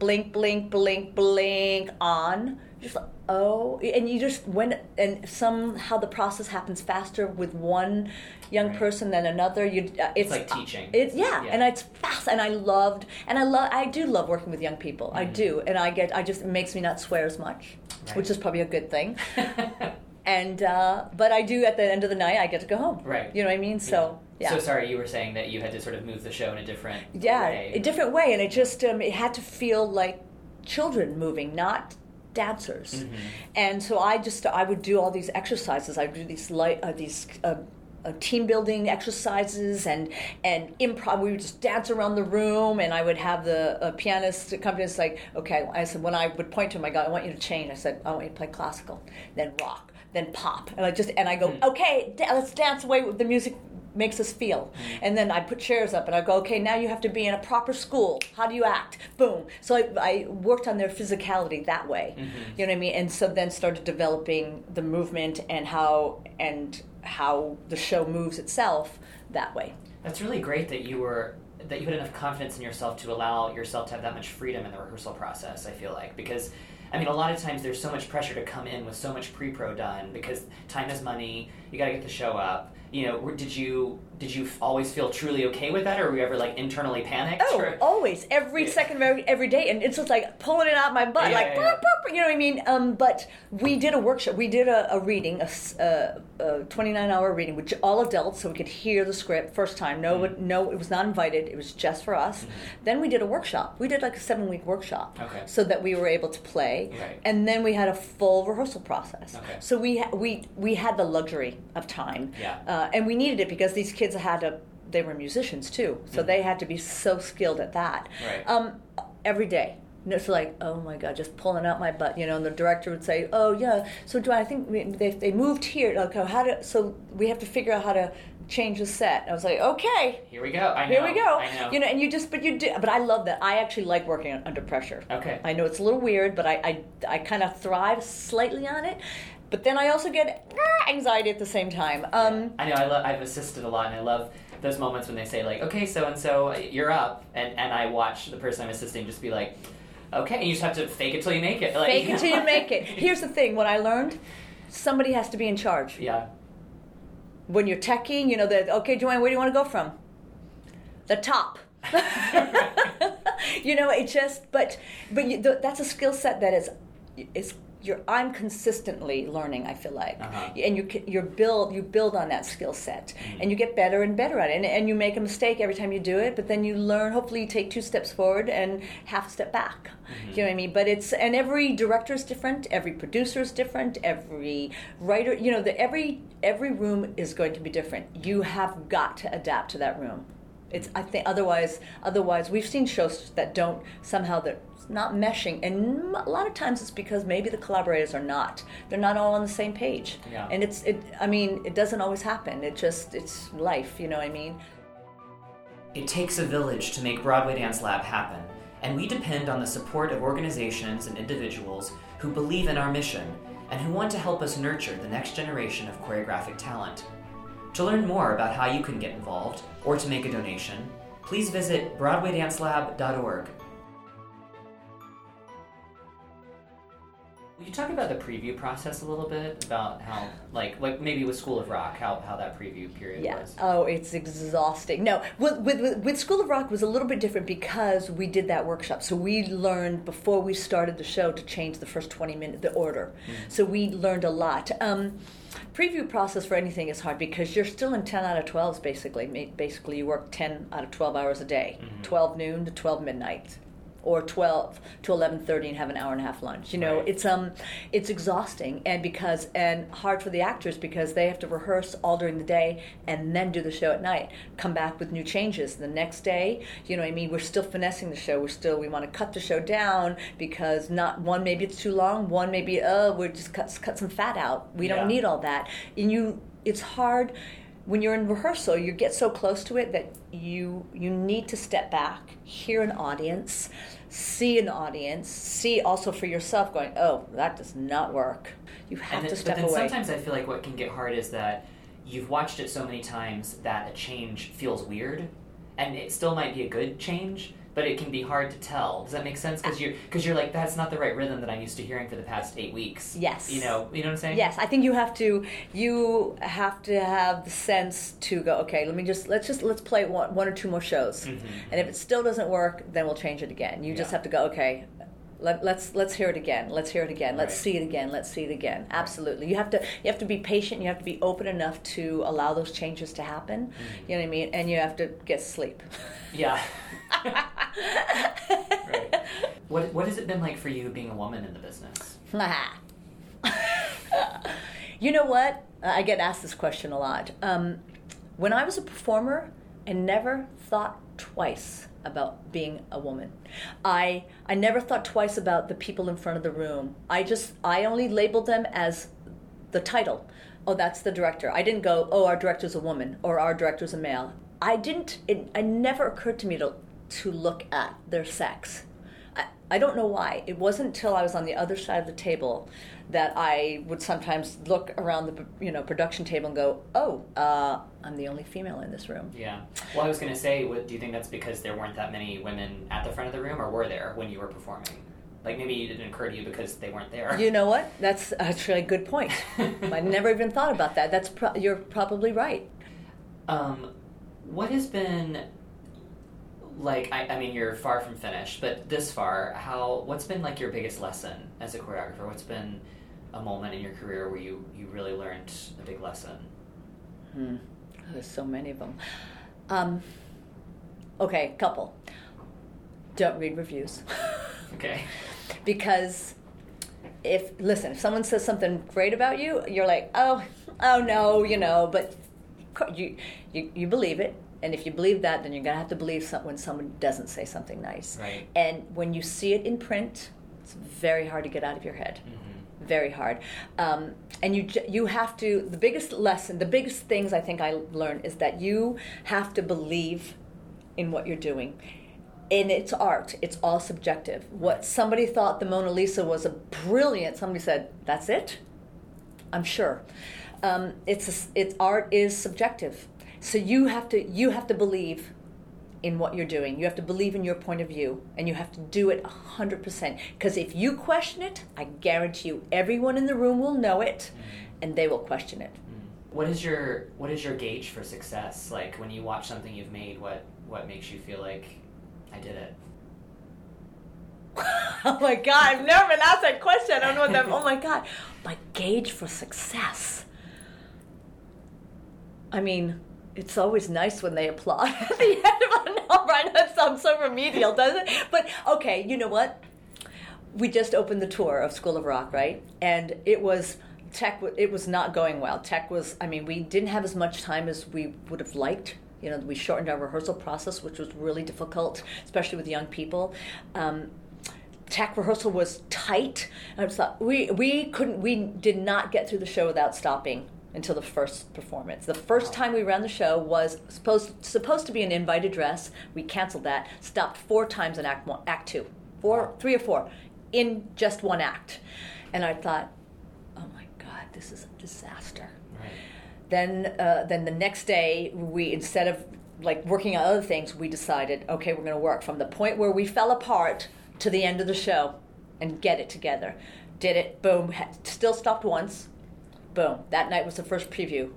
blink, blink, blink, blink on, just like oh, and you just when and somehow the process happens faster with one young Right. person than another. You, uh, it's, like teaching. It's yeah, Yeah. and it's fast, and I loved, and I love, I do love working with young people. I Mhm. do, and I get, I just it makes me not swear as much, Right. which is probably a good thing [LAUGHS] and uh, but I do at the end of the night I get to go home. Right. You know what I mean? So Yeah. So sorry, you were saying that you had to sort of move the show in a different yeah, way. a different way, and it just um, it had to feel like children moving, not dancers. Mm-hmm. And so I just I would do all these exercises. I would do these light uh, these. Uh, uh, team building exercises and and improv. We would just dance around the room, and I would have the uh, pianist accompany us. Like, okay, I said when I would point to him, I go, I want you to change. I said, I want you to play classical, then rock, then pop, and I just and I go, okay, da- let's dance away with the music makes us feel. Mm-hmm. And then I put chairs up and I go, okay, now you have to be in a proper school. How do you act? Boom. So I, I worked on their physicality that way. Mm-hmm. You know what I mean? And so then started developing the movement and how and how the show moves itself that way. That's really great that you were that you had enough confidence in yourself to allow yourself to have that much freedom in the rehearsal process. I feel like because I mean a lot of times there's so much pressure to come in with so much pre-pro done because time is money. You got to get the show up. You know, did you did you always feel truly okay with that, or were you ever like internally panicked? Oh, or- always, every Yeah. second of every, every day, and it's just like pulling it out my butt, Yeah, like yeah, burp, yeah. burp, burp, you know what I mean. Um, but we did a workshop, we did a, a reading, a 29 hour reading, which all adults, so we could hear the script first time. No, Mm-hmm. no, it was not invited; it was just for us. Then we did a workshop. We did like a seven week workshop, Okay. so that we were able to play. Right. And then we had a full rehearsal process. Okay. So we ha- we we had the luxury of time. Yeah. Uh, and we needed it because these kids had to. They were musicians too, so they had to be so skilled at that. Right. Um, every day. And it's like, oh my god, just pulling out my butt, you know. And the director would say, "Oh yeah, so do I think we, they they moved here? Okay, how to? So we have to figure out how to change the set." I was like, "Okay, Here we go. I know. here we go." I know. You know, and you just, but you do, but I love that. I actually like working under pressure. Okay. I know it's a little weird, but I I, I kind of thrive slightly on it. But then I also get ah, anxiety at the same time. Um, I know. I love. I've assisted a lot, and I love those moments when they say like, "Okay, so and so, you're up," and and I watch the person I'm assisting just be like, "Okay," and you just have to fake it till you make it. Like, Fake it till you [LAUGHS] make it. Here's the thing: what I learned, somebody has to be in charge. yeah. When you're teching, you know that. Okay, JoAnn, where do you want to go from? The top. [LAUGHS] [LAUGHS] you know, it just. But but you, th- that's a skill set that is is. You're, I'm consistently learning. I feel like, Uh-huh. and you you build you build on that skill set, and you get better and better at it. And, and you make a mistake every time you do it, but then you learn. Hopefully, you take two steps forward and half a step back. You know what I mean? But it's and every director is different. Every producer is different. Every writer, you know, the every every room is going to be different. You have got to adapt to that room. It's I think otherwise otherwise we've seen shows that don't somehow they're not meshing, and a lot of times it's because maybe the collaborators are not. They're not all on the same page. Yeah. And it's it. I mean, it doesn't always happen. It just it's life. You know what I mean? It takes a village to make Broadway Dance Lab happen, and we depend on the support of organizations and individuals who believe in our mission and who want to help us nurture the next generation of choreographic talent. To learn more about how you can get involved or to make a donation, please visit BroadwayDanceLab.org. Will you talk about the preview process a little bit? About how, like, like maybe with School of Rock, how, how that preview period Yeah. was? Oh, it's exhausting. No, with, with, with, with School of Rock was a little bit different because we did that workshop. So we learned before we started the show to change the first 20 minutes, the order. So we learned a lot. Um, preview process for anything is hard because you're still in 10 out of 12s basically. Basically, you work 10 out of 12 hours a day, mm-hmm. 12 noon to 12 midnight. Or twelve to eleven thirty, and have an hour and a half lunch. You know, Right. it's um, it's exhausting, and because and hard for the actors because they have to rehearse all during the day and then do the show at night. Come back with new changes the next day. You know, what I mean, we're still finessing the show. We're still we want to cut the show down because not one maybe it's too long. One maybe oh we're just cut cut some fat out. We Yeah. don't need all that. And you, it's hard when you're in rehearsal. You get so close to it that you you need to step back, hear an audience, see an audience, see also for yourself going, oh, that does not work. You have And to then, step but then away. sometimes I feel like what can get hard is that you've watched it so many times that a change feels weird, and it still might be a good change, but it can be hard to tell. Does that make sense? Because you're because you're like that's not the right rhythm that I'm used to hearing for the past eight weeks. Yes. You know. You know what I'm saying? Yes, I think you have to you have to have the sense to go. Okay, let me just let's just let's play one, one or two more shows, and if it still doesn't work, then we'll change it again. You just have to go. Okay, Let, let's let's hear it again. Let's hear it again. Let's Right. see it again. Let's see it again. Absolutely. You have to you have to be patient. You have to be open enough to allow those changes to happen. Mm-hmm. You know what I mean? And you have to get sleep. Yeah. [LAUGHS] right. What What has it been like for you being a woman in the business? [LAUGHS] you know what? I get asked this question a lot. Um, when I was a performer, I never thought twice about being a woman. I I never thought twice about the people in front of the room. I just I only labeled them as the title. Oh, that's the director. I didn't go, oh, our director's a woman or our director's a male. I didn't. It, it never occurred to me to to look at their sex. I, I don't know why. It wasn't until I was on the other side of the table that I would sometimes look around the you know production table and go, "Oh, uh, I'm the only female in this room." Yeah. Well, I was going to say, what, do you think that's because there weren't that many women at the front of the room, or were there when you were performing? Like maybe it didn't occur to you because they weren't there. You know what? That's actually a good point. [LAUGHS] I never even thought about that. That's pro- you're probably right. Um, what has been like? I, I mean, you're far from finished, but this far, how? What's been like your biggest lesson as a choreographer? What's been a moment in your career where you you really learned a big lesson? Hmm. There's so many of them. Um, okay, couple. Don't read reviews. [LAUGHS] Okay. because if listen if someone says something great about you you're like oh oh no you know but you you, you believe it and if you believe that then you're going to have to believe some, when someone doesn't say something nice. Right. and when you see it in print it's very hard to get out of your head. Hmm very hard. Um, and you you have to the biggest lesson the biggest things i think i learned is that you have to believe in what you're doing. And it's art. It's all subjective. What somebody thought the mona lisa was a brilliant somebody said that's it? I'm sure. Um, it's a, it's art is subjective so you have to you have to believe in what you're doing. You have to believe in your point of view and you have to do it 100%. Because if you question it, I guarantee you everyone in the room will know it mm. and they will question it. Mm. What is your What is your gauge for success? Like when you watch something you've made, what what makes you feel like I did it? [LAUGHS] oh my God, I've never been asked that question. I don't know what that, oh my [LAUGHS] God. My gauge for success. I mean, it's always nice when they applaud [LAUGHS] at the end of a number. I know it sounds so remedial, doesn't it? But okay, you know what? We just opened the tour of School of Rock, right? And it was tech. It was not going well. Tech was. I mean, we didn't have as much time as we would have liked. You know, we shortened our rehearsal process, which was really difficult, especially with young people. Um, tech rehearsal was tight. And I just thought we we couldn't we did not get through the show without stopping until the first performance. The first time we ran the show was supposed supposed to be an invited dress. We canceled that. Stopped four times in act one, act two, four, three or four, in just one act. And I thought, oh my god, this is a disaster Right. then uh, then the next day we instead of like working on other things we decided okay we're going to work from the point where we fell apart to the end of the show and get it together did it boom still stopped once boom that night was the first preview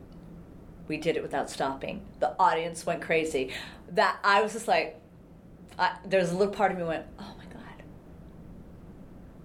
we did it without stopping the audience went crazy that i was just like I, there's a little part of me went oh my god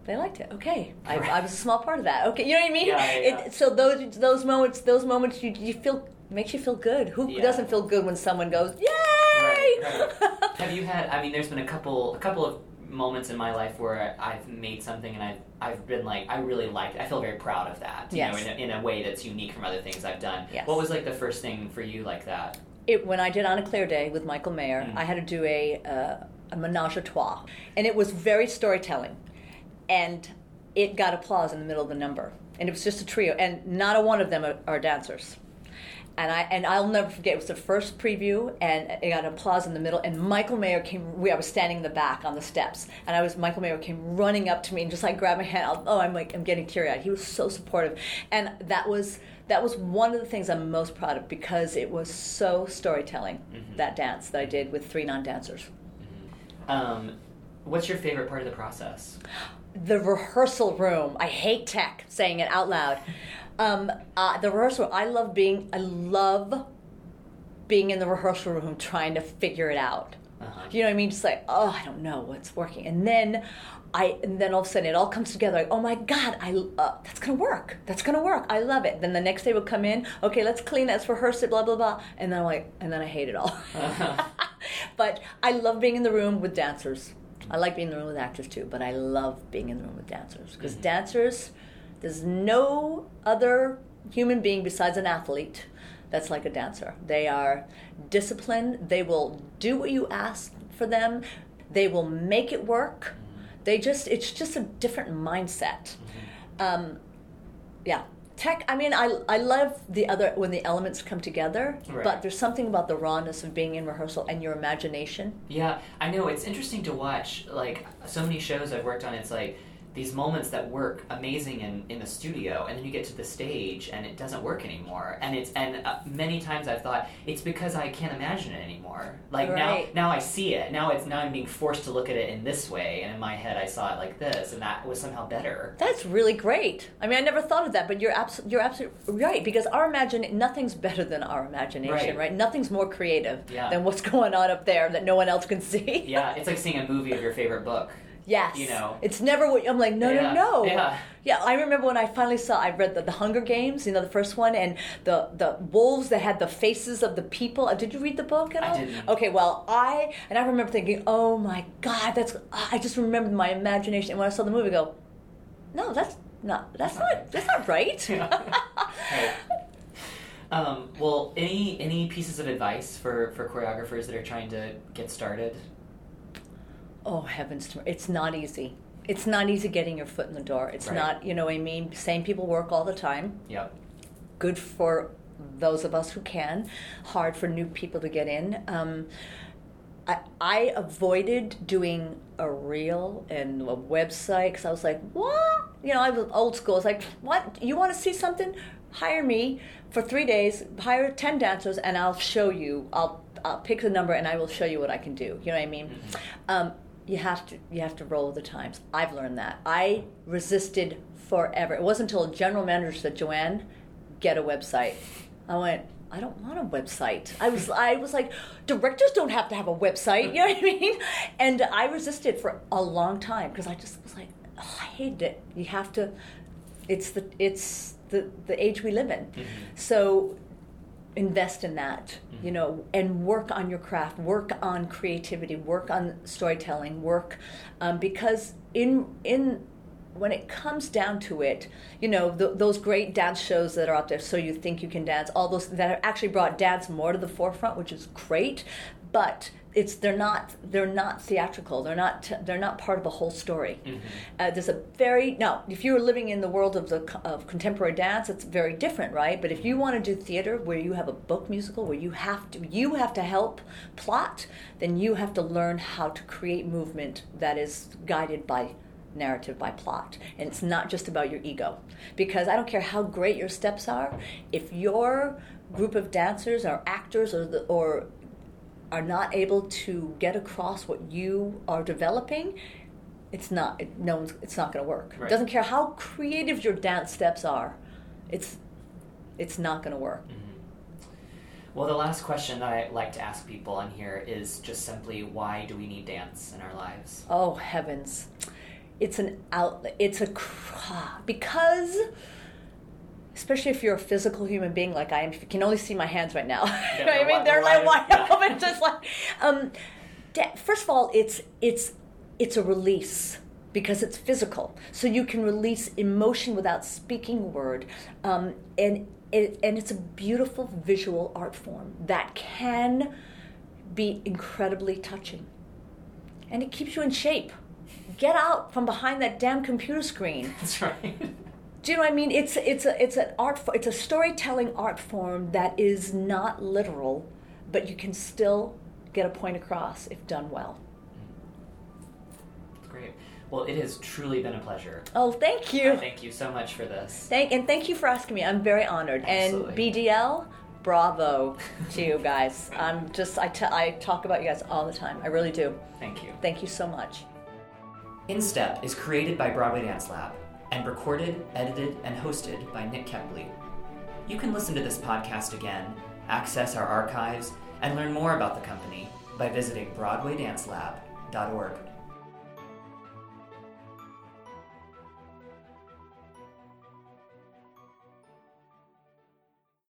they liked it. Okay, I, I was a small part of that. Okay, you know what I mean? Yeah, yeah. It, so those those moments, those moments, you you feel makes you feel good. Who Yeah. doesn't feel good when someone goes, "Yay!" Right, right. [LAUGHS] Have you had? I mean, there's been a couple, a couple of moments in my life where I've made something and I've, I've been like, I really liked. it. I feel very proud of that. You Yes. know, in a, in a way that's unique from other things I've done. Yes. What was like the first thing for you like that? it, when I did On a Clear Day with Michael Mayer, Mm. I had to do a, uh, a menage a trois. And it was very storytelling. And it got applause in the middle of the number. And it was just a trio. And not a one of them are, are dancers. And I and I'll never forget. It was the first preview, and it got applause in the middle. And Michael Mayer came. We, I was standing in the back on the steps, and I was Michael Mayer came running up to me and just like grabbed my hand. Oh, I'm like I'm getting teary eyed. He was so supportive, and that was that was one of the things I'm most proud of because it was so storytelling. Mhm. That dance that I did with three non dancers. Um, what's your favorite part of the process? the rehearsal room. I hate tech saying it out loud. Um, uh, the rehearsal. I love being. I love being in the rehearsal room trying to figure it out. Uh-huh. You know what I mean? Just like, oh, I don't know what's working. And then I, and then all of a sudden it all comes together. Like, oh my God, I, uh, that's gonna work. That's gonna work. I love it. Then the next day would come in. Okay, let's clean. Let's rehearse it. Blah blah blah. And then I'm like, and then I hate it all. [LAUGHS] but I love being in the room with dancers. I like being in the room with actors too, but I love being in the room with dancers because Mhm. dancers, there's no other human being besides an athlete that's like a dancer. They are disciplined. They will do what you ask for them. They will make it work. They just it's just a different mindset. Um, yeah. Tech, I mean, I, I love the other when the elements come together, Right. but there's something about the rawness of being in rehearsal and your imagination. Yeah, I know. It's interesting to watch. Like, so many shows I've worked on, it's like these moments that work amazing in, in the studio, and then you get to the stage and it doesn't work anymore. And it's and uh, many times I've thought it's because I can't imagine it anymore. Like Right. now, now I see it. Now it's now I'm being forced to look at it in this way, and in my head I saw it like this, and that was somehow better. That's really great. I mean, I never thought of that, but you're abs- you're absolutely right because our imagine nothing's better than our imagination, Right. right? Nothing's more creative Yeah. than what's [LAUGHS] going on up there that no one else can see. Yeah, it's like seeing a movie of your favorite book. Yes. You know. It's never what I'm like, no, Yeah, no, no. yeah. Yeah, I remember when I finally saw I read the, the Hunger Games, you know, the first one, and the the wolves that had the faces of the people. Uh, Did you read the book at I didn't. Okay, well, I and I remember thinking, oh my god, that's. I just remembered my imagination, and when I saw the movie, I go, no, that's not. That's not. That's not right. [LAUGHS] Right. Um, well, any any pieces of advice for, for choreographers that are trying to get started? Oh heavens, it's not easy. It's not easy getting your foot in the door. It's Right. not, you know what I mean? Same people work all the time. Yeah. good for those of us who can, hard for new people to get in. Um, I, I avoided doing a reel and a website because I was like, what? You know, I was old school. I was like, what? You want to see something? Hire me for three days, hire 10 dancers, and I'll show you. I'll, I'll pick the number and I will show you what I can do. You know what I mean? Um, you have to you have to roll with the times. I've learned that. I resisted forever. It wasn't until a general manager said, "JoAnn, get a website." I went, "I don't want a website." I was I was like, "Directors don't have to have a website." You know what I mean? [LAUGHS] And I resisted for a long time because I just was like, oh, "I hated it." You have to. It's the it's the the age we live in. Mm-hmm. So invest in that you know and work on your craft work on creativity work on storytelling work um, because in in when it comes down to it you know th- those great dance shows that are out there so you think you can dance all those that have actually brought dance more to the forefront which is great but it's they're not they're not theatrical. They're not they're not part of the whole story. Uh, there's a very now if you're living in the world of the of contemporary dance it's very different right? But if you want to do theater where you have a book musical where you have to you have to help plot then you have to learn how to create movement that is guided by narrative by plot. And it's not just about your ego. Because i don't care how great your steps are if your group of dancers or actors or the, or are not able to get across what you are developing, it's not. It, no one's. It's not going to work. Right. It doesn't care how creative your dance steps are. It's, it's not going to work. Mm-hmm. Well, the last question that I like to ask people on here is just simply why do we need dance in our lives? Oh heavens, it's an outlet. It's a cr- because. Especially if you're a physical human being like I am, if you can only see my hands right now. [LAUGHS] Yeah, I they're mean, they're like wide. wide open, just like. Um, first of all, it's it's it's a release because it's physical, so you can release emotion without speaking a word, um, and it, and it's a beautiful visual art form that can be incredibly touching and it keeps you in shape. Get out from behind that damn computer screen. [LAUGHS] That's right. Do you know what I mean? It's it's a it's an art it's a storytelling art form that is not literal, but you can still get a point across if done well. Great. Well, it has truly been a pleasure. Oh, thank you. Thank you so much for this. Thank and thank you for asking me. I'm very honored. Absolutely. And BDL, bravo [LAUGHS] to you guys. I'm just I te- I talk about you guys all the time. I really do. Thank you. Thank you so much. In Step is created by Broadway Dance Lab and recorded, edited, and hosted by Nick Kepley. You can listen to this podcast again, access our archives, and learn more about the company by visiting BroadwayDanceLab.org.